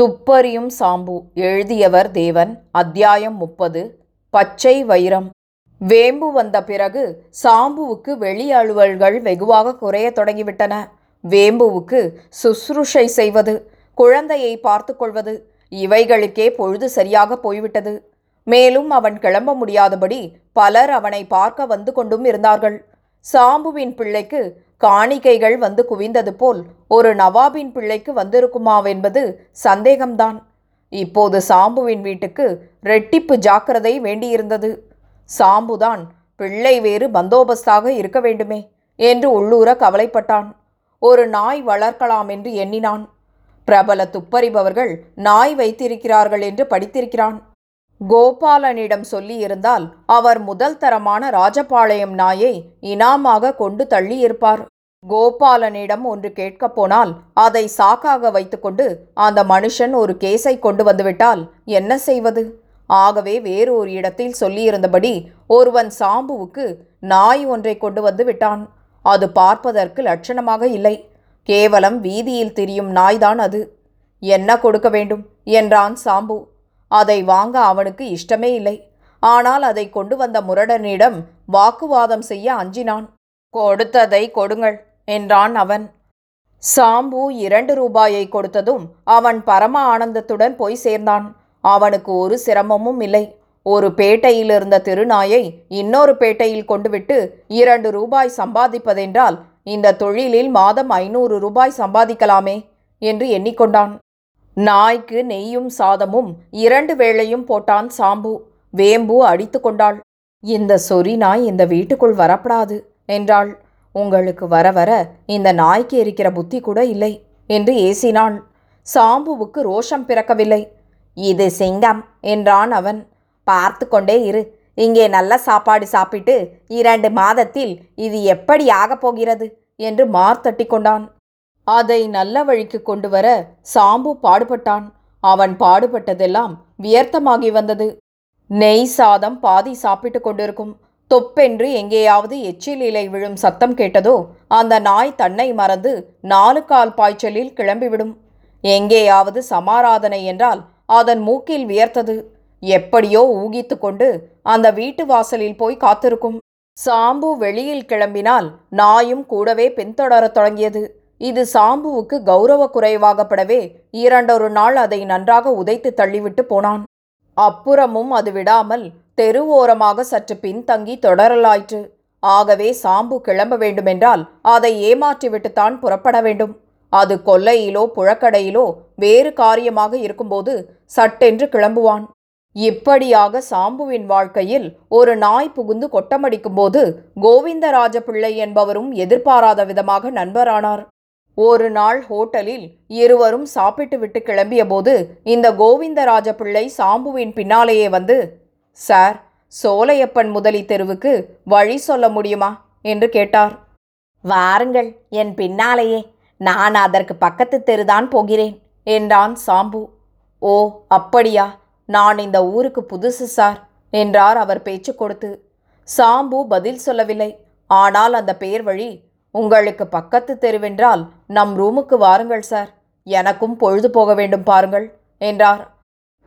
துப்பறியும் சாம்பு எழுதியவர் தேவன். அத்தியாயம் முப்பது. பச்சை வைரம். வேம்பு வந்த பிறகு சாம்புவுக்கு வெளி அலுவல்கள் வெகுவாக குறைய தொடங்கிவிட்டன. வேம்புவுக்கு சுசுருஷை செய்வது குழந்தையை பார்த்து கொள்வது இவைகளுக்கே பொழுது சரியாக போய்விட்டது. மேலும் அவன் கிளம்ப முடியாதபடி பலர் அவனை பார்க்க வந்து கொண்டும் இருந்தார்கள். சாம்புவின் பிள்ளைக்கு காணிக்கைகள் வந்து குவிந்தது போல் ஒரு நவாபின் பிள்ளைக்கு வந்திருக்குமாவென்பது சந்தேகம்தான். இப்போது சாம்புவின் வீட்டுக்கு ரெட்டிப்பு ஜாக்கிரதை வேண்டியிருந்தது. சாம்புதான் பிள்ளை வேறு பந்தோபஸ்தாக இருக்க வேண்டுமே என்று உள்ளூர கவலைப்பட்டான். ஒரு நாய் வளர்க்கலாம் என்று எண்ணினான். பிரபல துப்பறிபவர்கள் நாய் வைத்திருக்கிறார்கள் என்று படித்திருக்கிறான். கோபாலனிடம் சொல்லியிருந்தால் அவர் முதல் தரமான ராஜபாளையம் நாயை இனாமாக கொண்டு தள்ளியிருப்பார். கோபாலனிடம் ஒன்று கேட்கப் போனால் அதை சாக்காக வைத்துக்கொண்டு அந்த மனுஷன் ஒரு கேஸை கொண்டு வந்துவிட்டால் என்ன செய்வது? ஆகவே வேறு ஒரு இடத்தில் சொல்லியிருந்தபடி ஒருவன் சாம்புவுக்கு நாய் ஒன்றை கொண்டு வந்து விட்டான். அது பார்ப்பதற்கு லட்சணமாக இல்லை. கேவலம் வீதியில் திரியும் நாய்தான் அது. என்ன கொடுக்க வேண்டும்? என்றான் சாம்பு. அதை வாங்க அவனுக்கு இஷ்டமே இல்லை. ஆனால் அதை கொண்டு வந்த முரடனிடம் வாக்குவாதம் செய்ய அஞ்சினான். கொடுத்ததை கொடுங்கள் என்றான் அவன். சாம்பு இரண்டு ரூபாயை கொடுத்ததும் அவன் பரம ஆனந்தத்துடன் போய் சேர்ந்தான். அவனுக்கு ஒரு சிரமமும் இல்லை. ஒரு பேட்டையில் இருந்த திருநாயை இன்னொரு பேட்டையில் கொண்டுவிட்டு இரண்டு ரூபாய் சம்பாதிப்பதென்றால் இந்த தொழிலில் மாதம் ஐநூறு ரூபாய் சம்பாதிக்கலாமே என்று எண்ணிக்கொண்டான். நாய்க்கு நெய்யும் சாதமும் இரண்டு வேளையும் போட்டான் சாம்பு. வேம்பு அடித்து கொண்டாள். இந்த சொறி நாய் இந்த வீட்டுக்குள் வரப்படாது என்றாள். உங்களுக்கு வர வர இந்த நாய்க்கு இருக்கிற புத்தி கூட இல்லை என்று ஏசினாள் சாம்புவுக்கு ரோஷம் பிறக்கவில்லை. இது சிங்கம் என்றான் அவன். பார்த்து கொண்டே இரு. இங்கே நல்ல சாப்பாடு சாப்பிட்டு இரண்டு மாதத்தில் இது எப்படி ஆகப் போகிறது என்று மார்த்தட்டி கொண்டான். அதை நல்ல வழிக்கு கொண்டு வர சாம்பு பாடுபட்டான். அவன் பாடுபட்டதெல்லாம் வியர்த்தமாகி வந்தது. நெய் சாதம் பாதி சாப்பிட்டு கொண்டிருக்கும். தொப்பென்று எங்கேயாவது எச்சில் இலை விழும் சத்தம் கேட்டதோ அந்த நாய் தன்னை மறந்து நாலு கால் பாய்ச்சலில் கிளம்பிவிடும். எங்கேயாவது சமாராதனை என்றால் அதன் மூக்கில் வியர்த்தது. எப்படியோ ஊகித்து கொண்டு அந்த வீட்டு வாசலில் போய் காத்திருக்கும். சாம்பு வெளியில் கிளம்பினால் நாயும் கூடவே பின்தொடரத் தொடங்கியது. இது சாம்புவுக்கு கௌரவ குறைவாகப்படவே இரண்டொரு நாள் அதை நன்றாக உதைத்து தள்ளிவிட்டு போனான். அப்புறமும் அது விடாமல் தெருவோரமாக சற்று பின்தங்கி தொடரலாயிற்று. ஆகவே சாம்பு கிளம்ப வேண்டுமென்றால் அதை ஏமாற்றிவிட்டுத்தான் புறப்பட வேண்டும். அது கொல்லையிலோ புழக்கடையிலோ வேறு காரியமாக இருக்கும்போது சட்டென்று கிளம்புவான். இப்படியாக சாம்புவின் வாழ்க்கையில் ஒரு நாய் புகுந்து கொட்டமடிக்கும்போது கோவிந்தராஜ பிள்ளை என்பவரும் எதிர்பாராத விதமாக நண்பரானார். ஒரு நாள் ஹோட்டலில் இருவரும் சாப்பிட்டுவிட்டு கிளம்பியபோது இந்த கோவிந்தராஜ பிள்ளை சாம்புவின் பின்னாலேயே வந்து சார் சோலையப்பன் முதலி தெருவுக்கு வழி சொல்ல முடியுமா? என்று கேட்டார். வாருங்கள் என் பின்னாலேயே. நான் அதற்கு பக்கத்து தெருதான் போகிறேன் என்றான் சாம்பு. ஓ அப்படியா? நான் இந்த ஊருக்கு புதுசு சார் என்றார் அவர் பேச்சு கொடுத்து. சாம்பு பதில் சொல்லவில்லை. ஆனால் அந்த பேர் வழி உங்களுக்கு பக்கத்து தெருவென்றால் நம் ரூமுக்கு வாருங்கள் சார். எனக்கும் பொழுது போக வேண்டும் பாருங்கள் என்றார்.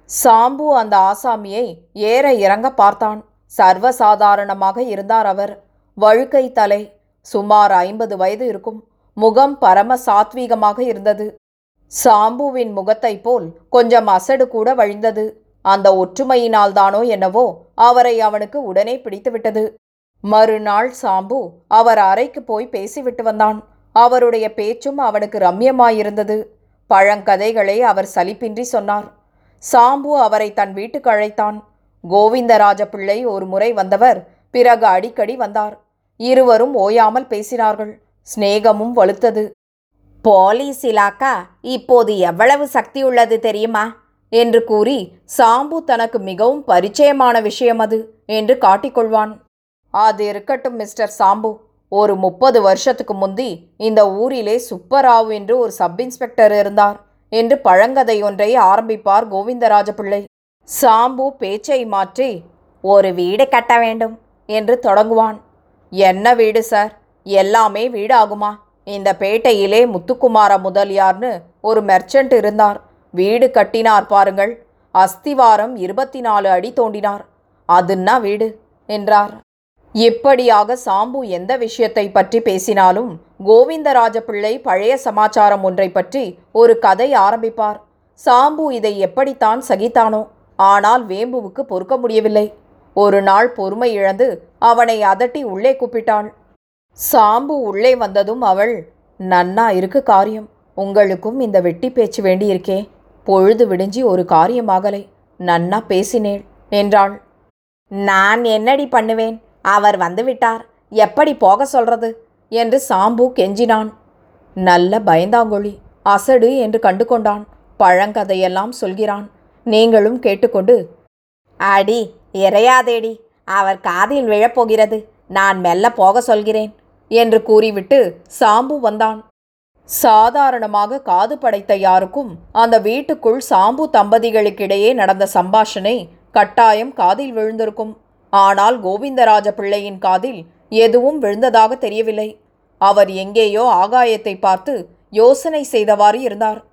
சாம்பு அந்த ஆசாமியை ஏற இறங்க பார்த்தான். சர்வசாதாரணமாக இருந்தார் அவர். வழுக்கை தலை சுமார் ஐம்பது வயது இருக்கும். முகம் பரம சாத்வீகமாக இருந்தது. சாம்புவின் முகத்தைப் போல் கொஞ்சம் அசடு கூட வழிந்தது. அந்த ஒற்றுமையினால்தானோ என்னவோ அவரை அவனுக்கு உடனே பிடித்துவிட்டது. மறுநாள் சாம்பு அவர் அறைக்கு போய் பேசிவிட்டு வந்தான். அவருடைய பேச்சும் அவனுக்கு ரம்யமாயிருந்தது. பழங்கதைகளை அவர் சலிப்பின்றி சொன்னார். சாம்பு அவரை தன் வீட்டுக்கு அழைத்தான். கோவிந்தராஜ பிள்ளை ஒரு முறை வந்தவர் பிறகு அடிக்கடி வந்தார். இருவரும் ஓயாமல் பேசினார்கள். சிநேகமும் வலுத்தது. போலீஸ் இலாக்கா இப்போது எவ்வளவு சக்தி உள்ளது தெரியுமா? என்று கூறி சாம்பு தனக்கு மிகவும் பரிச்சயமான விஷயம் அது என்று காட்டிக்கொள்வான். அது இருக்கட்டும் மிஸ்டர் சாம்பு. ஒரு முப்பது வருஷத்துக்கு முந்தி இந்த ஊரிலே சுப்பராவ் என்று ஒரு சப் இன்ஸ்பெக்டர் இருந்தார் என்று பழங்கதை ஒன்றை ஆரம்பிப்பார் கோவிந்தராஜ பிள்ளை சாம்பு பேச்சை மாற்றி ஒரு வீடு கட்ட வேண்டும் என்று தொடங்குவான். என்ன வீடு சார்? எல்லாமே வீடு ஆகுமா இந்த பேட்டையிலே முத்துக்குமார முதலியார்னு ஒரு மெர்ச்சன்ட் இருந்தார். வீடு கட்டினார் பாருங்கள். அஸ்திவாரம் இருபத்தி நாலு அடி தோண்டினார். அதுன்னா வீடு என்றார். எப்படியாக சாம்பு எந்த விஷயத்தை பற்றி பேசினாலும் கோவிந்தராஜபிள்ளை பழைய சமாச்சாரம் ஒன்றை பற்றி ஒரு கதை ஆரம்பிப்பார். சாம்பு இதை எப்படித்தான் சகித்தானோ ஆனால் வேம்புவுக்கு பொறுக்க முடியவில்லை. ஒரு நாள் பொறுமை இழந்து அவனை அதட்டி உள்ளே கூப்பிட்டாள். சாம்பு உள்ளே வந்ததும் அவள் நன்னா இருக்கு காரியம். உங்களுக்கும் இந்த வெட்டி பேச்சு வேண்டியிருக்கே. பொழுது விடிஞ்சி ஒரு காரியமாகலை. நன்னா பேசினேள் என்றாள். நான் என்னடி பண்ணுவேன்? அவர் வந்துவிட்டார். எப்படி போக சொல்றது? என்று சாம்பு கெஞ்சினான். நல்ல பயந்தாங்கொழி அசடு என்று கண்டு கொண்டான் பழங்கதையெல்லாம் சொல்கிறான். நீங்களும் கேட்டுக்கொண்டு அடி இறையாதேடி அவர் காதில் விழப்போகிறது. நான் மெல்ல போக சொல்கிறேன் என்று கூறிவிட்டு சாம்பு வந்தான். சாதாரணமாக காது படைத்த யாருக்கும் அந்த வீட்டுக்குள் சாம்பு தம்பதிகளுக்கிடையே நடந்த சம்பாஷணை கட்டாயம் காதில் விழுந்திருக்கும். ஆனால் கோவிந்தராஜ பிள்ளையின் காதில் எதுவும் விழுந்ததாக தெரியவில்லை. அவர் எங்கேயோ ஆகாயத்தை பார்த்து யோசனை செய்தவாறு இருந்தார்.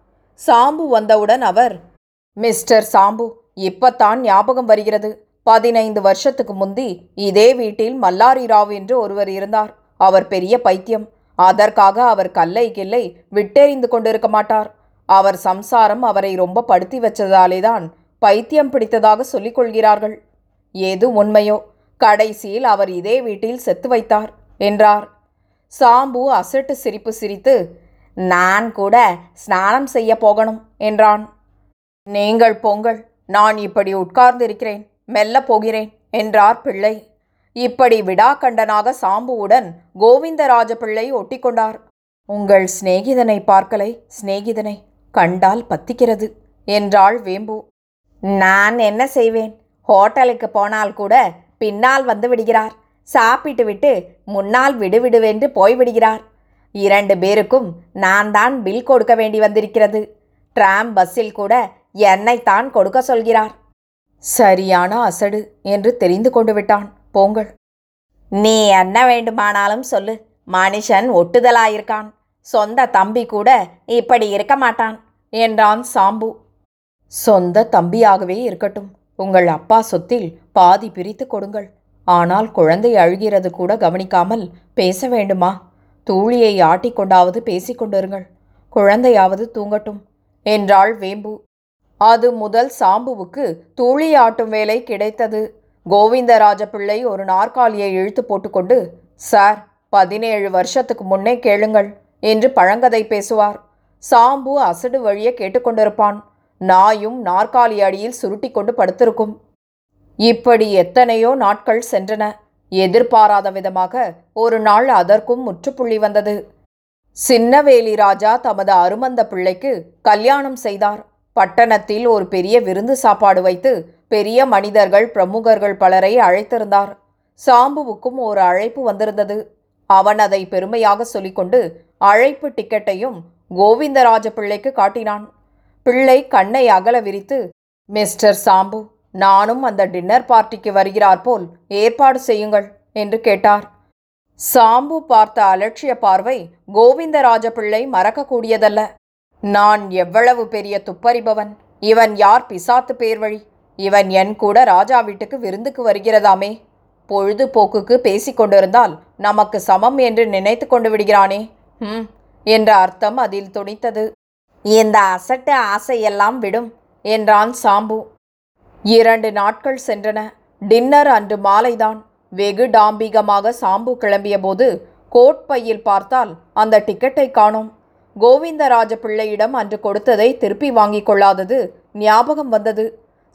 சாம்பு வந்தவுடன் அவர் மிஸ்டர் சாம்பு இப்பத்தான் ஞாபகம் வருகிறது. பதினைந்து வருஷத்துக்கு முந்தி இதே வீட்டில் மல்லாரி ராவ் என்று ஒருவர் இருந்தார். அவர் பெரிய பைத்தியம். அதற்காக அவர் கல்லை கில்லை விட்டெறிந்து கொண்டிருக்க மாட்டார். அவர் சம்சாரம் அவரை ரொம்ப படுத்தி வச்சதாலேதான் பைத்தியம் பிடித்ததாக சொல்லிக் கொள்கிறார்கள். எது உண்மையோ? கடைசியில் அவர் இதே வீட்டில் செத்து வைத்தார் என்றார். சாம்பு அசட்டு சிரிப்பு சிரித்து நான் கூட ஸ்நானம் செய்ய போகணும் என்றான். நீங்கள் பொங்கல் நான் இப்படி உட்கார்ந்திருக்கிறேன் மெல்ல போகிறேன் என்றார் பிள்ளை. இப்படி விடாக்கண்டனாக சாம்புவுடன் கோவிந்தராஜ பிள்ளை ஒட்டிக்கொண்டார் உங்கள் சிநேகிதனை பார்க்கலை சிநேகிதனை கண்டால் பத்திக்கிறது என்றாள் வேம்பு. நான் என்ன செய்வேன்? ஹோட்டலுக்கு போனால் கூட பின்னால் வந்து விடுகிறார். சாப்பிட்டு விட்டு முன்னால் விடுவிடுவென்று போய்விடுகிறார் இரண்டு பேருக்கும் நான் தான் பில் கொடுக்க வேண்டி வந்திருக்கிறது. டிராம் பஸ்ஸில் கூட என்னைத்தான் கொடுக்க சொல்கிறார். சரியான அசடு என்று தெரிந்து கொண்டு விட்டான். போங்கள். நீ என்ன வேண்டுமானாலும் சொல்லு. மனுஷன் ஒட்டுதலாயிருக்கான். சொந்த தம்பி கூட இப்படி இருக்க மாட்டான். என்றான் சாம்பு. சொந்த தம்பியாகவே இருக்கட்டும். உங்கள் அப்பா சொத்தில் பாதி பிரித்து கொடுங்கள். ஆனால் குழந்தை அழுகிறது கூட கவனிக்காமல் பேச வேண்டுமா? தூளியை ஆட்டிக்கொண்டாவது பேசிக்கொண்டிருங்கள் குழந்தையாவது தூங்கட்டும். என்றாள் வேம்பு. அது முதல் சாம்புவுக்கு தூளி ஆட்டும் வேலை கிடைத்தது. கோவிந்தராஜ பிள்ளை ஒரு நாற்காலியை இழுத்து போட்டுக்கொண்டு சார் பதினேழு வருஷத்துக்கு முன்னே கேளுங்கள் என்று பழங்கதை பேசுவார். சாம்பு அசடு வழியே கேட்டுக்கொண்டிருப்பான். நாயும் நாற்காலி அடியில் சுருட்டி கொண்டு படுத்திருக்கும். இப்படி எத்தனையோ நாட்கள் சென்றன. எதிர்பாராத விதமாக ஒரு நாள் அதற்கும் முற்றுப்புள்ளி வந்தது. சின்னவேலி ராஜா தமது அருமந்த பிள்ளைக்கு கல்யாணம் செய்தார். பட்டணத்தில் ஒரு பெரிய விருந்து சாப்பாடு வைத்து பெரிய மனிதர்கள் பிரமுகர்கள் பலரை அழைத்திருந்தார். சாம்புவுக்கும் ஒரு அழைப்பு வந்திருந்தது. அவன் அதை பெருமையாக சொல்லிக்கொண்டு அழைப்பு டிக்கெட்டையும் கோவிந்தராஜ பிள்ளைக்கு காட்டினான். பிள்ளை கண்ணை அகல விரித்து மிஸ்டர் சாம்பு நானும் அந்த டின்னர் பார்ட்டிக்கு வருகிறார் போல் ஏற்பாடு செய்யுங்கள் என்று கேட்டார். சாம்பு பார்த்த அலட்சிய பார்வை கோவிந்தராஜ பிள்ளை மறக்கக்கூடியதல்ல. நான் எவ்வளவு பெரிய துப்பறிபவன். இவன் யார் பிசாத்து பேர் வழி? இவன் என் கூட ராஜா வீட்டுக்கு விருந்துக்கு வருகிறதாமே. பொழுதுபோக்குக்கு பேசிக்கொண்டிருந்தால் நமக்கு சமம் என்று நினைத்து கொண்டு விடுகிறானே. ம் என்ற அர்த்தம் அதில் துணித்தது. இந்த அசட்டு ஆசையெல்லாம் விடும் என்றான் சாம்பு. இரண்டு நாட்கள் சென்றன. டின்னர் அன்று மாலைதான். வெகு டாம்பிகமாக சாம்பு கிளம்பியபோது கோட் பையில் பார்த்தால் அந்த டிக்கெட்டை காணோம். கோவிந்தராஜ பிள்ளையிடம் அன்று கொடுத்ததை திருப்பி வாங்கிக் கொள்ளாதது ஞாபகம் வந்தது.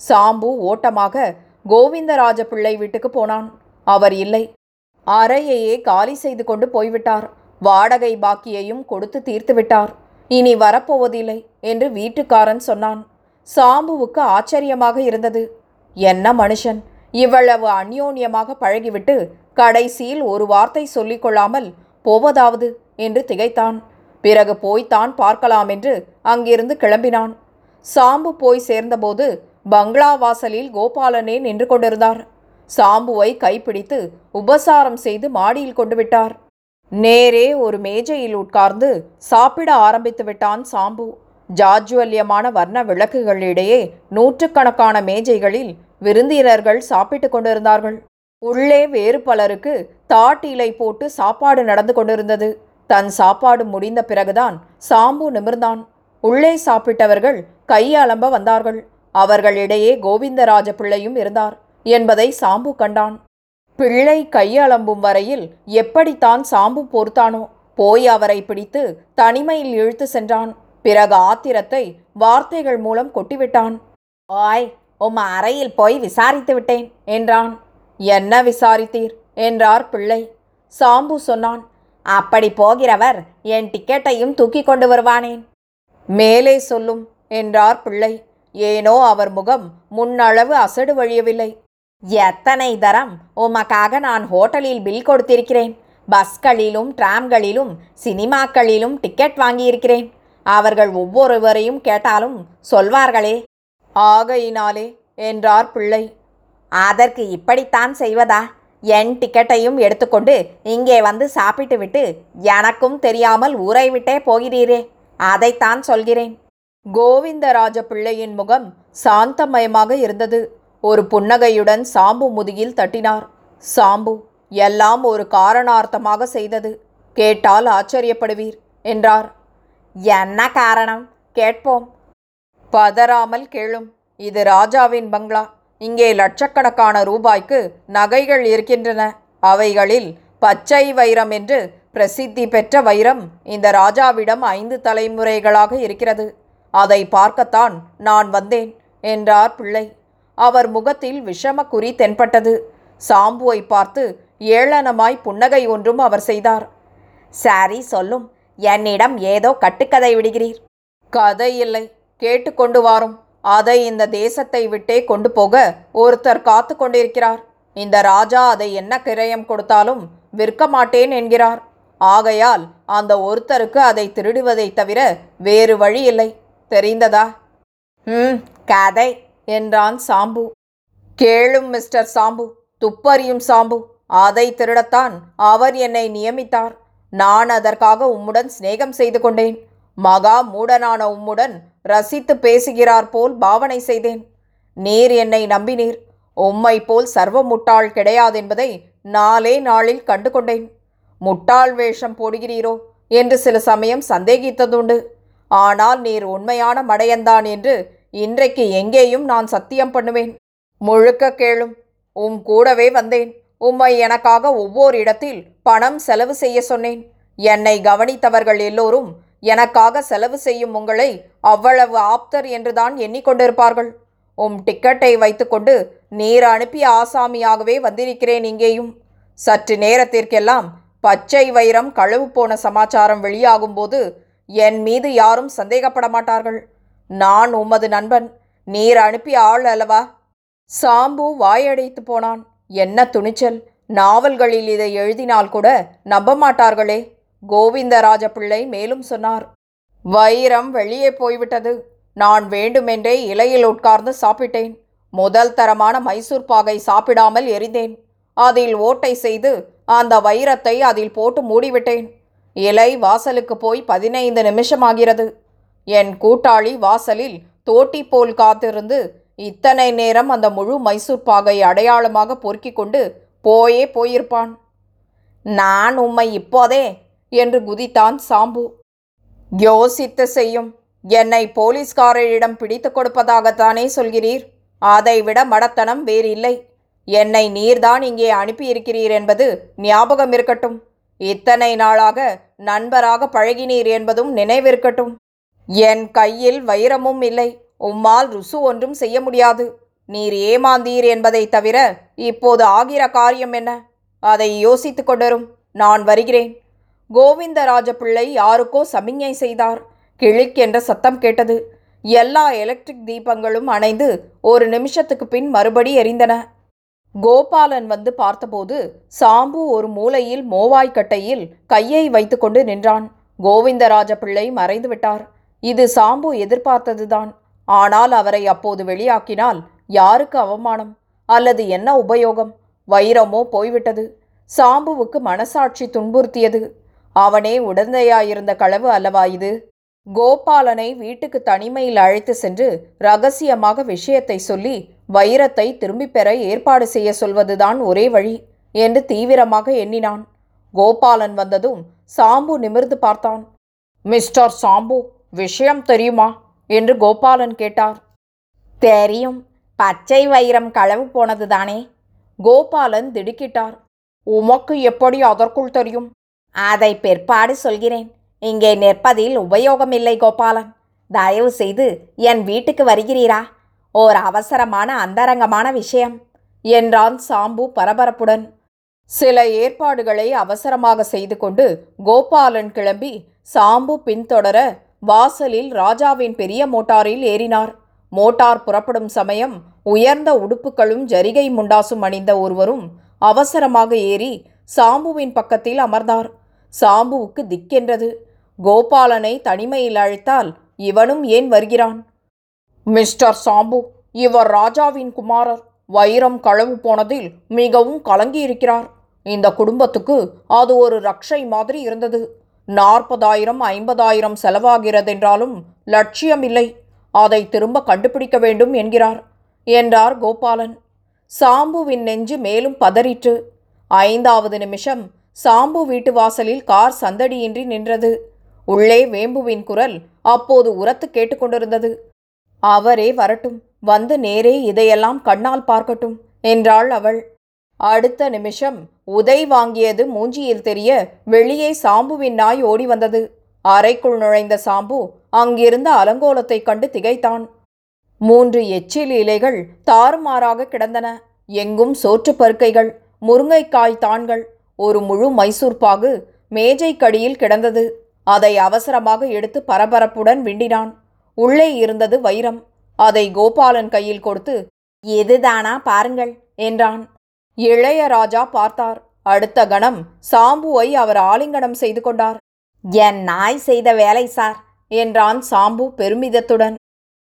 சாம்பு ஓட்டமாக கோவிந்தராஜ பிள்ளை வீட்டுக்கு போனான். அவர் இல்லை. அறையையே காலி செய்து கொண்டு போய்விட்டார். வாடகை பாக்கியையும் கொடுத்து தீர்த்துவிட்டார். இனி வரப்போவதில்லை என்று வீட்டுக்காரன் சொன்னான். சாம்புவுக்கு ஆச்சரியமாக இருந்தது. என்ன மனுஷன்? இவ்வளவு அந்யோன்யமாக பழகிவிட்டு கடைசியில் ஒரு வார்த்தை சொல்லிக் கொள்ளாமல் போவதாவது? என்று திகைத்தான். பிறகு போய்த்தான் பார்க்கலாம் என்று அங்கிருந்து கிளம்பினான். சாம்பு போய் சேர்ந்தபோது பங்களா வாசலில் கோபாலனே நின்று கொண்டிருந்தார். சாம்புவை கைப்பிடித்து உபசாரம் செய்து மாடியில் கொண்டு விட்டார். நேரே ஒரு மேஜையில் உட்கார்ந்து சாப்பிட ஆரம்பித்து விட்டான் சாம்பு. ஜாஜ்வல்யமான வர்ண விளக்குகளிடையே நூற்றுக்கணக்கான மேஜைகளில் விருந்தினர்கள் சாப்பிட்டுக் கொண்டிருந்தார்கள். உள்ளே வேறு பலருக்கு தாட்டிலை போட்டு சாப்பாடு நடந்து கொண்டிருந்தது. தன் சாப்பாடு முடிந்த பிறகுதான் சாம்பு நிமிர்ந்தான். உள்ளே சாப்பிட்டவர்கள் கையலம்ப வந்தார்கள். அவர்களிடையே கோவிந்தராஜ பிள்ளையும் இருந்தார் என்பதை சாம்பு கண்டான். பிள்ளை கையளம்பும் வரையில் எப்படித்தான் சாம்பு பொறுத்தானோ போய் அவரை பிடித்து தனிமையில் இழுத்து சென்றான். பிறகு ஆத்திரத்தை வார்த்தைகள் மூலம் கொட்டிவிட்டான். ஆய் உம் அறையில் போய் விசாரித்து விட்டேன் என்றான். என்ன விசாரித்தீர்? என்றார் பிள்ளை. சாம்பு சொன்னான். அப்படி போகிறவர் என் டிக்கெட்டையும் தூக்கி கொண்டு வருவானேன். மேலே சொல்லும் என்றார் பிள்ளை. ஏனோ அவர் முகம் முன்னளவு அசடு வழியவில்லை. எத்தனை தரம்? உமக்காக நான் ஹோட்டலில் பில் கொடுத்திருக்கிறேன். பஸ்களிலும் டிராம்களிலும் சினிமாக்களிலும் டிக்கெட் வாங்கியிருக்கிறேன். அவர்கள் ஒவ்வொருவரையும் கேட்டாலும் சொல்வார்களே. ஆகையினாலே என்றார் பிள்ளை. அதற்கு இப்படித்தான் செய்வதா? என் டிக்கெட்டையும் எடுத்துக்கொண்டு இங்கே வந்து சாப்பிட்டு விட்டு எனக்கும் தெரியாமல் ஊரை விட்டே போகிறீரே. அதைத்தான் சொல்கிறேன். கோவிந்தராஜ பிள்ளையின் முகம் சாந்தமயமாக இருந்தது. ஒரு புன்னகையுடன் சாம்பு முதுகில் தட்டினார். சாம்பு எல்லாம் ஒரு காரணார்த்தமாக செய்தது. கேட்டால் ஆச்சரியப்படுவீர் என்றார். என்ன காரணம்? கேட்போம். பதறாமல் கேளும். இது ராஜாவின் பங்களா. இங்கே லட்சக்கணக்கான ரூபாய்க்கு நகைகள் இருக்கின்றன. அவைகளில் பச்சை வைரம் என்று பிரசித்தி பெற்ற வைரம் இந்த ராஜாவிடம் ஐந்து தலைமுறைகளாக இருக்கிறது. அதை பார்க்கத்தான் நான் வந்தேன் என்றார் பிள்ளை. அவர் முகத்தில் விஷமக்குறி தென்பட்டது. சாம்புவை பார்த்து ஏளனமாய் புன்னகை ஒன்றும் அவர் செய்தார். சாரி சொல்லும். என்னிடம் ஏதோ கட்டுக்கதை விடுகிறீர். கதை இல்லை. கேட்டுக்கொண்டு வாரும். அதை இந்த தேசத்தை விட்டே கொண்டு போக ஒருத்தர் காத்து கொண்டிருக்கிறார். இந்த ராஜா அதை என்ன கிரயம் கொடுத்தாலும் விற்க மாட்டேன் என்கிறார். ஆகையால் அந்த ஒருத்தருக்கு அதை திருடுவதைத் தவிர வேறு வழி இல்லை. தெரிந்ததா? ம் கதை. என்றான் சாம்பு. கேளும் மிஸ்டர் சாம்பு. துப்பறியும் சாம்பு. அதை திருடத்தான் அவர் என்னை நியமித்தார். நான் அதற்காக உம்முடன் சிநேகம் செய்து கொண்டேன். மகா மூடனான உம்முடன் ரசித்து பேசுகிறார் போல் பாவனை செய்தேன். நீர் என்னை நம்பினீர். உம்மை போல் சர்வ முட்டாள் கிடையாதென்பதை நாளே நாளில் கண்டு கொண்டேன் முட்டாள் வேஷம் போடுகிறீரோ? என்று சில சமயம் சந்தேகித்ததுண்டு. ஆனால் நீர் உண்மையான மடையன்தான் என்று இன்றைக்கு எங்கேயும் நான் சத்தியம் பண்ணுவேன். முழுக்க கேளும் உம் கூடவே வந்தேன். உம்மை எனக்காக ஒவ்வொரு இடத்தில் பணம் செலவு செய்ய சொன்னேன். என்னை கவனித்தவர்கள் எல்லோரும் எனக்காக செலவு செய்யும் உங்களை அவ்வளவு ஆப்தர் என்றுதான் எண்ணிக்கொண்டிருப்பார்கள். உம் டிக்கெட்டை வைத்துக்கொண்டு நீர் அனுப்பிய ஆசாமியாகவே வந்திருக்கிறேன் இங்கேயும். சற்று நேரத்திற்கெல்லாம் பச்சை வைரம் களவு போன சமாச்சாரம் வெளியாகும்போது என் மீது யாரும் சந்தேகப்பட மாட்டார்கள். நான் உமது நண்பன். நீர் அனுப்பிய ஆள் அல்லவா? சாம்பு வாயடைத்து போனான். என்ன துணிச்சல். நாவல்களில் இதை எழுதினால் கூட நம்ப மாட்டார்களே கோவிந்தராஜ பிள்ளை மேலும் சொன்னார். வைரம் வெளியே போய்விட்டது. நான் வேண்டுமென்றே இலையில் உட்கார்ந்து சாப்பிட்டேன். முதல் தரமான மைசூர் பாகை சாப்பிடாமல் எரிந்தேன். அதில் ஓட்டை செய்து அந்த வைரத்தை அதில் போட்டு மூடிவிட்டேன். இலை வாசலுக்கு போய் பதினைந்து நிமிஷமாகிறது. என் கூட்டாளி வாசலில் தோட்டி போல் காத்திருந்து இத்தனை நேரம் அந்த முழு மைசூர் பாகை அடையாளமாக பொறுக்கிக் கொண்டு போயே போயிருப்பான். நான் உம்மை இப்போதே என்று குதித்தான் சாம்பு. யோசித்து செய்யும். என்னை போலீஸ்காரரிடம் பிடித்து கொடுப்பதாகத்தானே சொல்கிறீர்? அதைவிட மடத்தனம் வேறில்லை. என்னை நீர்தான் இங்கே அனுப்பியிருக்கிறீர் என்பது ஞாபகம் இருக்கட்டும் இத்தனை நாளாக நண்பராக பழகினீர் என்பதும் நினைவிருக்கட்டும். என் கையில் வைரமும் இல்லை. உம்மால் ருசு ஒன்றும் செய்ய முடியாது. நீர் ஏமாந்தீர் என்பதைத் தவிர இப்போது ஆகிற காரியம் என்ன? அதை யோசித்துக் கொண்டரும். நான் வருகிறேன். கோவிந்தராஜ பிள்ளை யாருக்கோ சமிஞ்ஞை செய்தார். கிழிக் என்ற சத்தம் கேட்டது. எல்லா எலக்ட்ரிக் தீபங்களும் அணைந்து ஒரு நிமிஷத்துக்கு பின் மறுபடி எரிந்தன. கோபாலன் வந்து பார்த்தபோது சாம்பு ஒரு மூலையில் மோவாய்க்கட்டையில் கையை வைத்துக்கொண்டு நின்றான். கோவிந்தராஜ பிள்ளை மறைந்து விட்டார் இது சாம்பு எதிர்பார்த்ததுதான். ஆனால் அவரை அப்போது வெளியாக்கினால் யாருக்கு அவமானம்? அல்லது என்ன உபயோகம்? வைரமோ போய்விட்டது. சாம்புவுக்கு மனசாட்சி துன்புறுத்தியது. அவனே உடந்தையாயிருந்த களவு அல்லவா இது? கோபாலனை வீட்டுக்கு தனிமையில் அழைத்து சென்று ரகசியமாக விஷயத்தை சொல்லி வைரத்தை திரும்பிப் பெற ஏற்பாடு செய்ய சொல்வதுதான் ஒரே வழி என்று தீவிரமாக எண்ணினான். கோபாலன் வந்ததும் சாம்பு நிமிர்ந்து பார்த்தான். மிஸ்டர் சாம்பு விஷயம் தெரியுமா? என்று கோபாலன் கேட்டார். தெரியும். பச்சை வைரம் களவு போனது தானே கோபாலன் திடுக்கிட்டார். உமக்கு எப்படி அதற்குள் தெரியும்? அதை பிற்பாடு சொல்கிறேன். இங்கே நிற்பதில் உபயோகமில்லை கோபாலன். தயவு செய்து என் வீட்டுக்கு வருகிறீரா? ஓர் அவசரமான அந்தரங்கமான விஷயம். என்றான் சாம்பு பரபரப்புடன். சில ஏற்பாடுகளை அவசரமாக செய்து கொண்டு கோபாலன் கிளம்பி சாம்பு பின்தொடர வாசலில் ராஜாவின் பெரிய மோட்டாரில் ஏறினார். மோட்டார் புறப்படும் சமயம் உயர்ந்த உடுப்புகளும் ஜரிகை முண்டாசும் அணிந்த ஒருவரும் அவசரமாக ஏறி சாம்புவின் பக்கத்தில் அமர்ந்தார். சாம்புவுக்கு திக்கென்றது. கோபாலனை தனிமையில் அழைத்தால் இவனும் ஏன் வருகிறான்? மிஸ்டர் சாம்பு இவர் ராஜாவின் குமாரர். வைரம் களவு போனதில் மிகவும் கலங்கியிருக்கிறார். இந்த குடும்பத்துக்கு அது ஒரு ரக்ஷை மாதிரி இருந்தது. நாற்பதாயிரம் ஐம்பதாயிரம் செலவாகிறதென்றாலும் லட்சியம் இல்லை அதை திரும்ப கண்டுபிடிக்க வேண்டும் என்கிறார். என்றார் கோபாலன். சாம்புவின் நெஞ்சு மேலும் பதறிற்று. ஐந்தாவது நிமிஷம் சாம்பு வீட்டு வாசலில் கார் சந்தடியின்றி நின்றது. உள்ளே வேம்புவின் குரல் அப்போது உரத்து கேட்டுக்கொண்டிருந்தது. அவரே வரட்டும். வந்து நேரே இதையெல்லாம் கண்ணால் பார்க்கட்டும் என்றாள் அவள். அடுத்த நிமிஷம் உதை வாங்கியது மூஞ்சியில் தெரிய வெளியே சாம்புவின் நாய் ஓடி வந்தது. அறைக்குள் நுழைந்த சாம்பு அங்கிருந்த அலங்கோலத்தைக் கண்டு திகைத்தான். மூன்று எச்சில் இலைகள் தாறுமாறாக கிடந்தன. எங்கும் சோற்றுப் பருக்கைகள் முருங்கைக்காய் தான்கள் ஒரு முழு மைசூர் பாகு மேஜைக்கடியில் கிடந்தது. அதை அவசரமாக எடுத்து பரபரப்புடன் விண்டினான். உள்ளே இருந்தது வைரம். அதை கோபாலன் கையில் கொடுத்து எதுதானா பாருங்கள் என்றான். இளையராஜா பார்த்தார். அடுத்த கணம் சாம்புவை அவர் ஆலிங்கனம் செய்து கொண்டார். என் நாய் செய்த வேலை சார் என்றான் சாம்பு பெருமிதத்துடன்.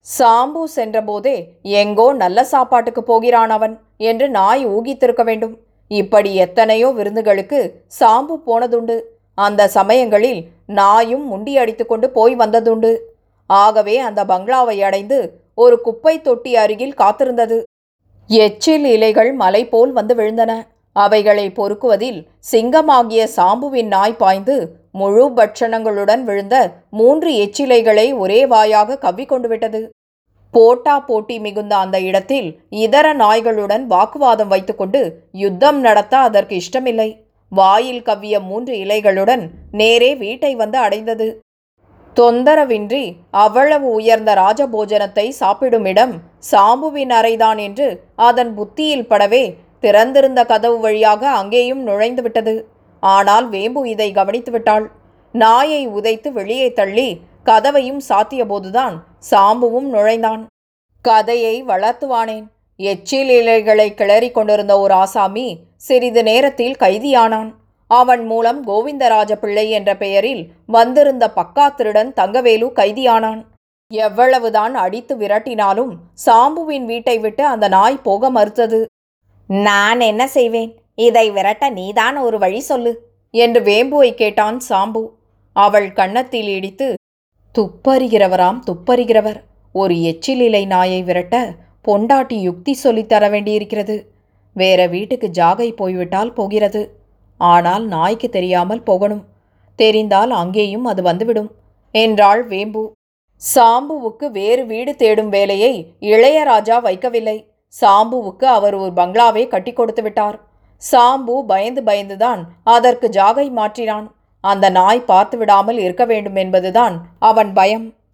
சாம்பு சென்றபோதே எங்கோ நல்ல சாப்பாட்டுக்கு போகிறான் அவன் என்று நாய் ஊகித்திருக்க வேண்டும். இப்படி எத்தனையோ விருந்துகளுக்கு சாம்பு போனதுண்டு. அந்த சமயங்களில் நாயும் முண்டி அடித்துக்கொண்டு போய் வந்ததுண்டு. ஆகவே அந்த பங்களாவை அடைந்து ஒரு குப்பை தொட்டி அருகில் காத்திருந்தது. எச்சில் இலைகள் மலை போல் வந்து விழுந்தன. அவைகளை பொறுக்குவதில் சிங்கமாகிய சாம்புவின் நாய் பாய்ந்து முழு பட்சணங்களுடன் விழுந்த மூன்று எச்சிலைகளை ஒரே வாயாக கவ்விக்கொண்டு விட்டது. போட்டா போட்டி மிகுந்த அந்த இடத்தில் இதர நாய்களுடன் வாக்குவாதம் வைத்துக்கொண்டு யுத்தம் நடத்த அதற்கு இஷ்டமில்லை. வாயில் கவ்விய மூன்று இலைகளுடன் நேரே வீட்டை வந்து அடைந்தது. தொந்தரவின்றி அவ்வளவு உயர்ந்த ராஜபோஜனத்தை சாப்பிடும் இடம் சாம்புவின் அறைதான் என்று அதன் புத்தியில் படவே திறந்திருந்த கதவு வழியாக அங்கேயும் நுழைந்து விட்டது. ஆனால் வேம்பு இதை கவனித்து விட்டாள். நாயை உதைத்து வெளியே தள்ளி கதவையும் சாத்தியபோதுதான் சாம்புவும் நுழைந்தான். கதையை வளர்த்துவானேன். எச்சில் இலைகளை கிளறிக் கொண்டிருந்த ஒரு ஆசாமி சிறிது நேரத்தில் கைதியானான். அவன் மூலம் கோவிந்தராஜ பிள்ளை என்ற பெயரில் வந்திருந்த பக்கா திருடன் தங்கவேலு கைதியானான். எவ்வளவுதான் அடித்து விரட்டினாலும் சாம்புவின் வீட்டை விட்டு அந்த நாய் போக மறுத்தது. நான் என்ன செய்வேன்? இதை விரட்ட நீதான் ஒரு வழி சொல்லு. என்று வேம்புவை கேட்டான் சாம்பு. அவள் கன்னத்தில் இடித்து துப்பறிகிறவராம் துப்பறிகிறவர். ஒரு எச்சிலிலை நாயை விரட்ட பொண்டாட்டி யுக்தி சொல்லித் தர வேண்டியிருக்கிறது. வேற வீட்டுக்கு ஜாகை போய்விட்டால் போகிறது. ஆனால் நாய்க்கு தெரியாமல் போகணும். தெரிந்தால் அங்கேயும் அது வந்துவிடும் என்றாள் வேம்பு. சாம்புவுக்கு வேறு வீடு தேடும் வேலையை இளையராஜா வைக்கவில்லை. சாம்புவுக்கு அவர் ஒரு பங்களாவை கட்டி கொடுத்து விட்டார். சாம்பு பயந்து பயந்துதான் அதற்கு ஜாகை மாற்றினான். அந்த நாய் பார்த்து விடாமல் இருக்க வேண்டும் என்பதுதான் அவன் பயம்.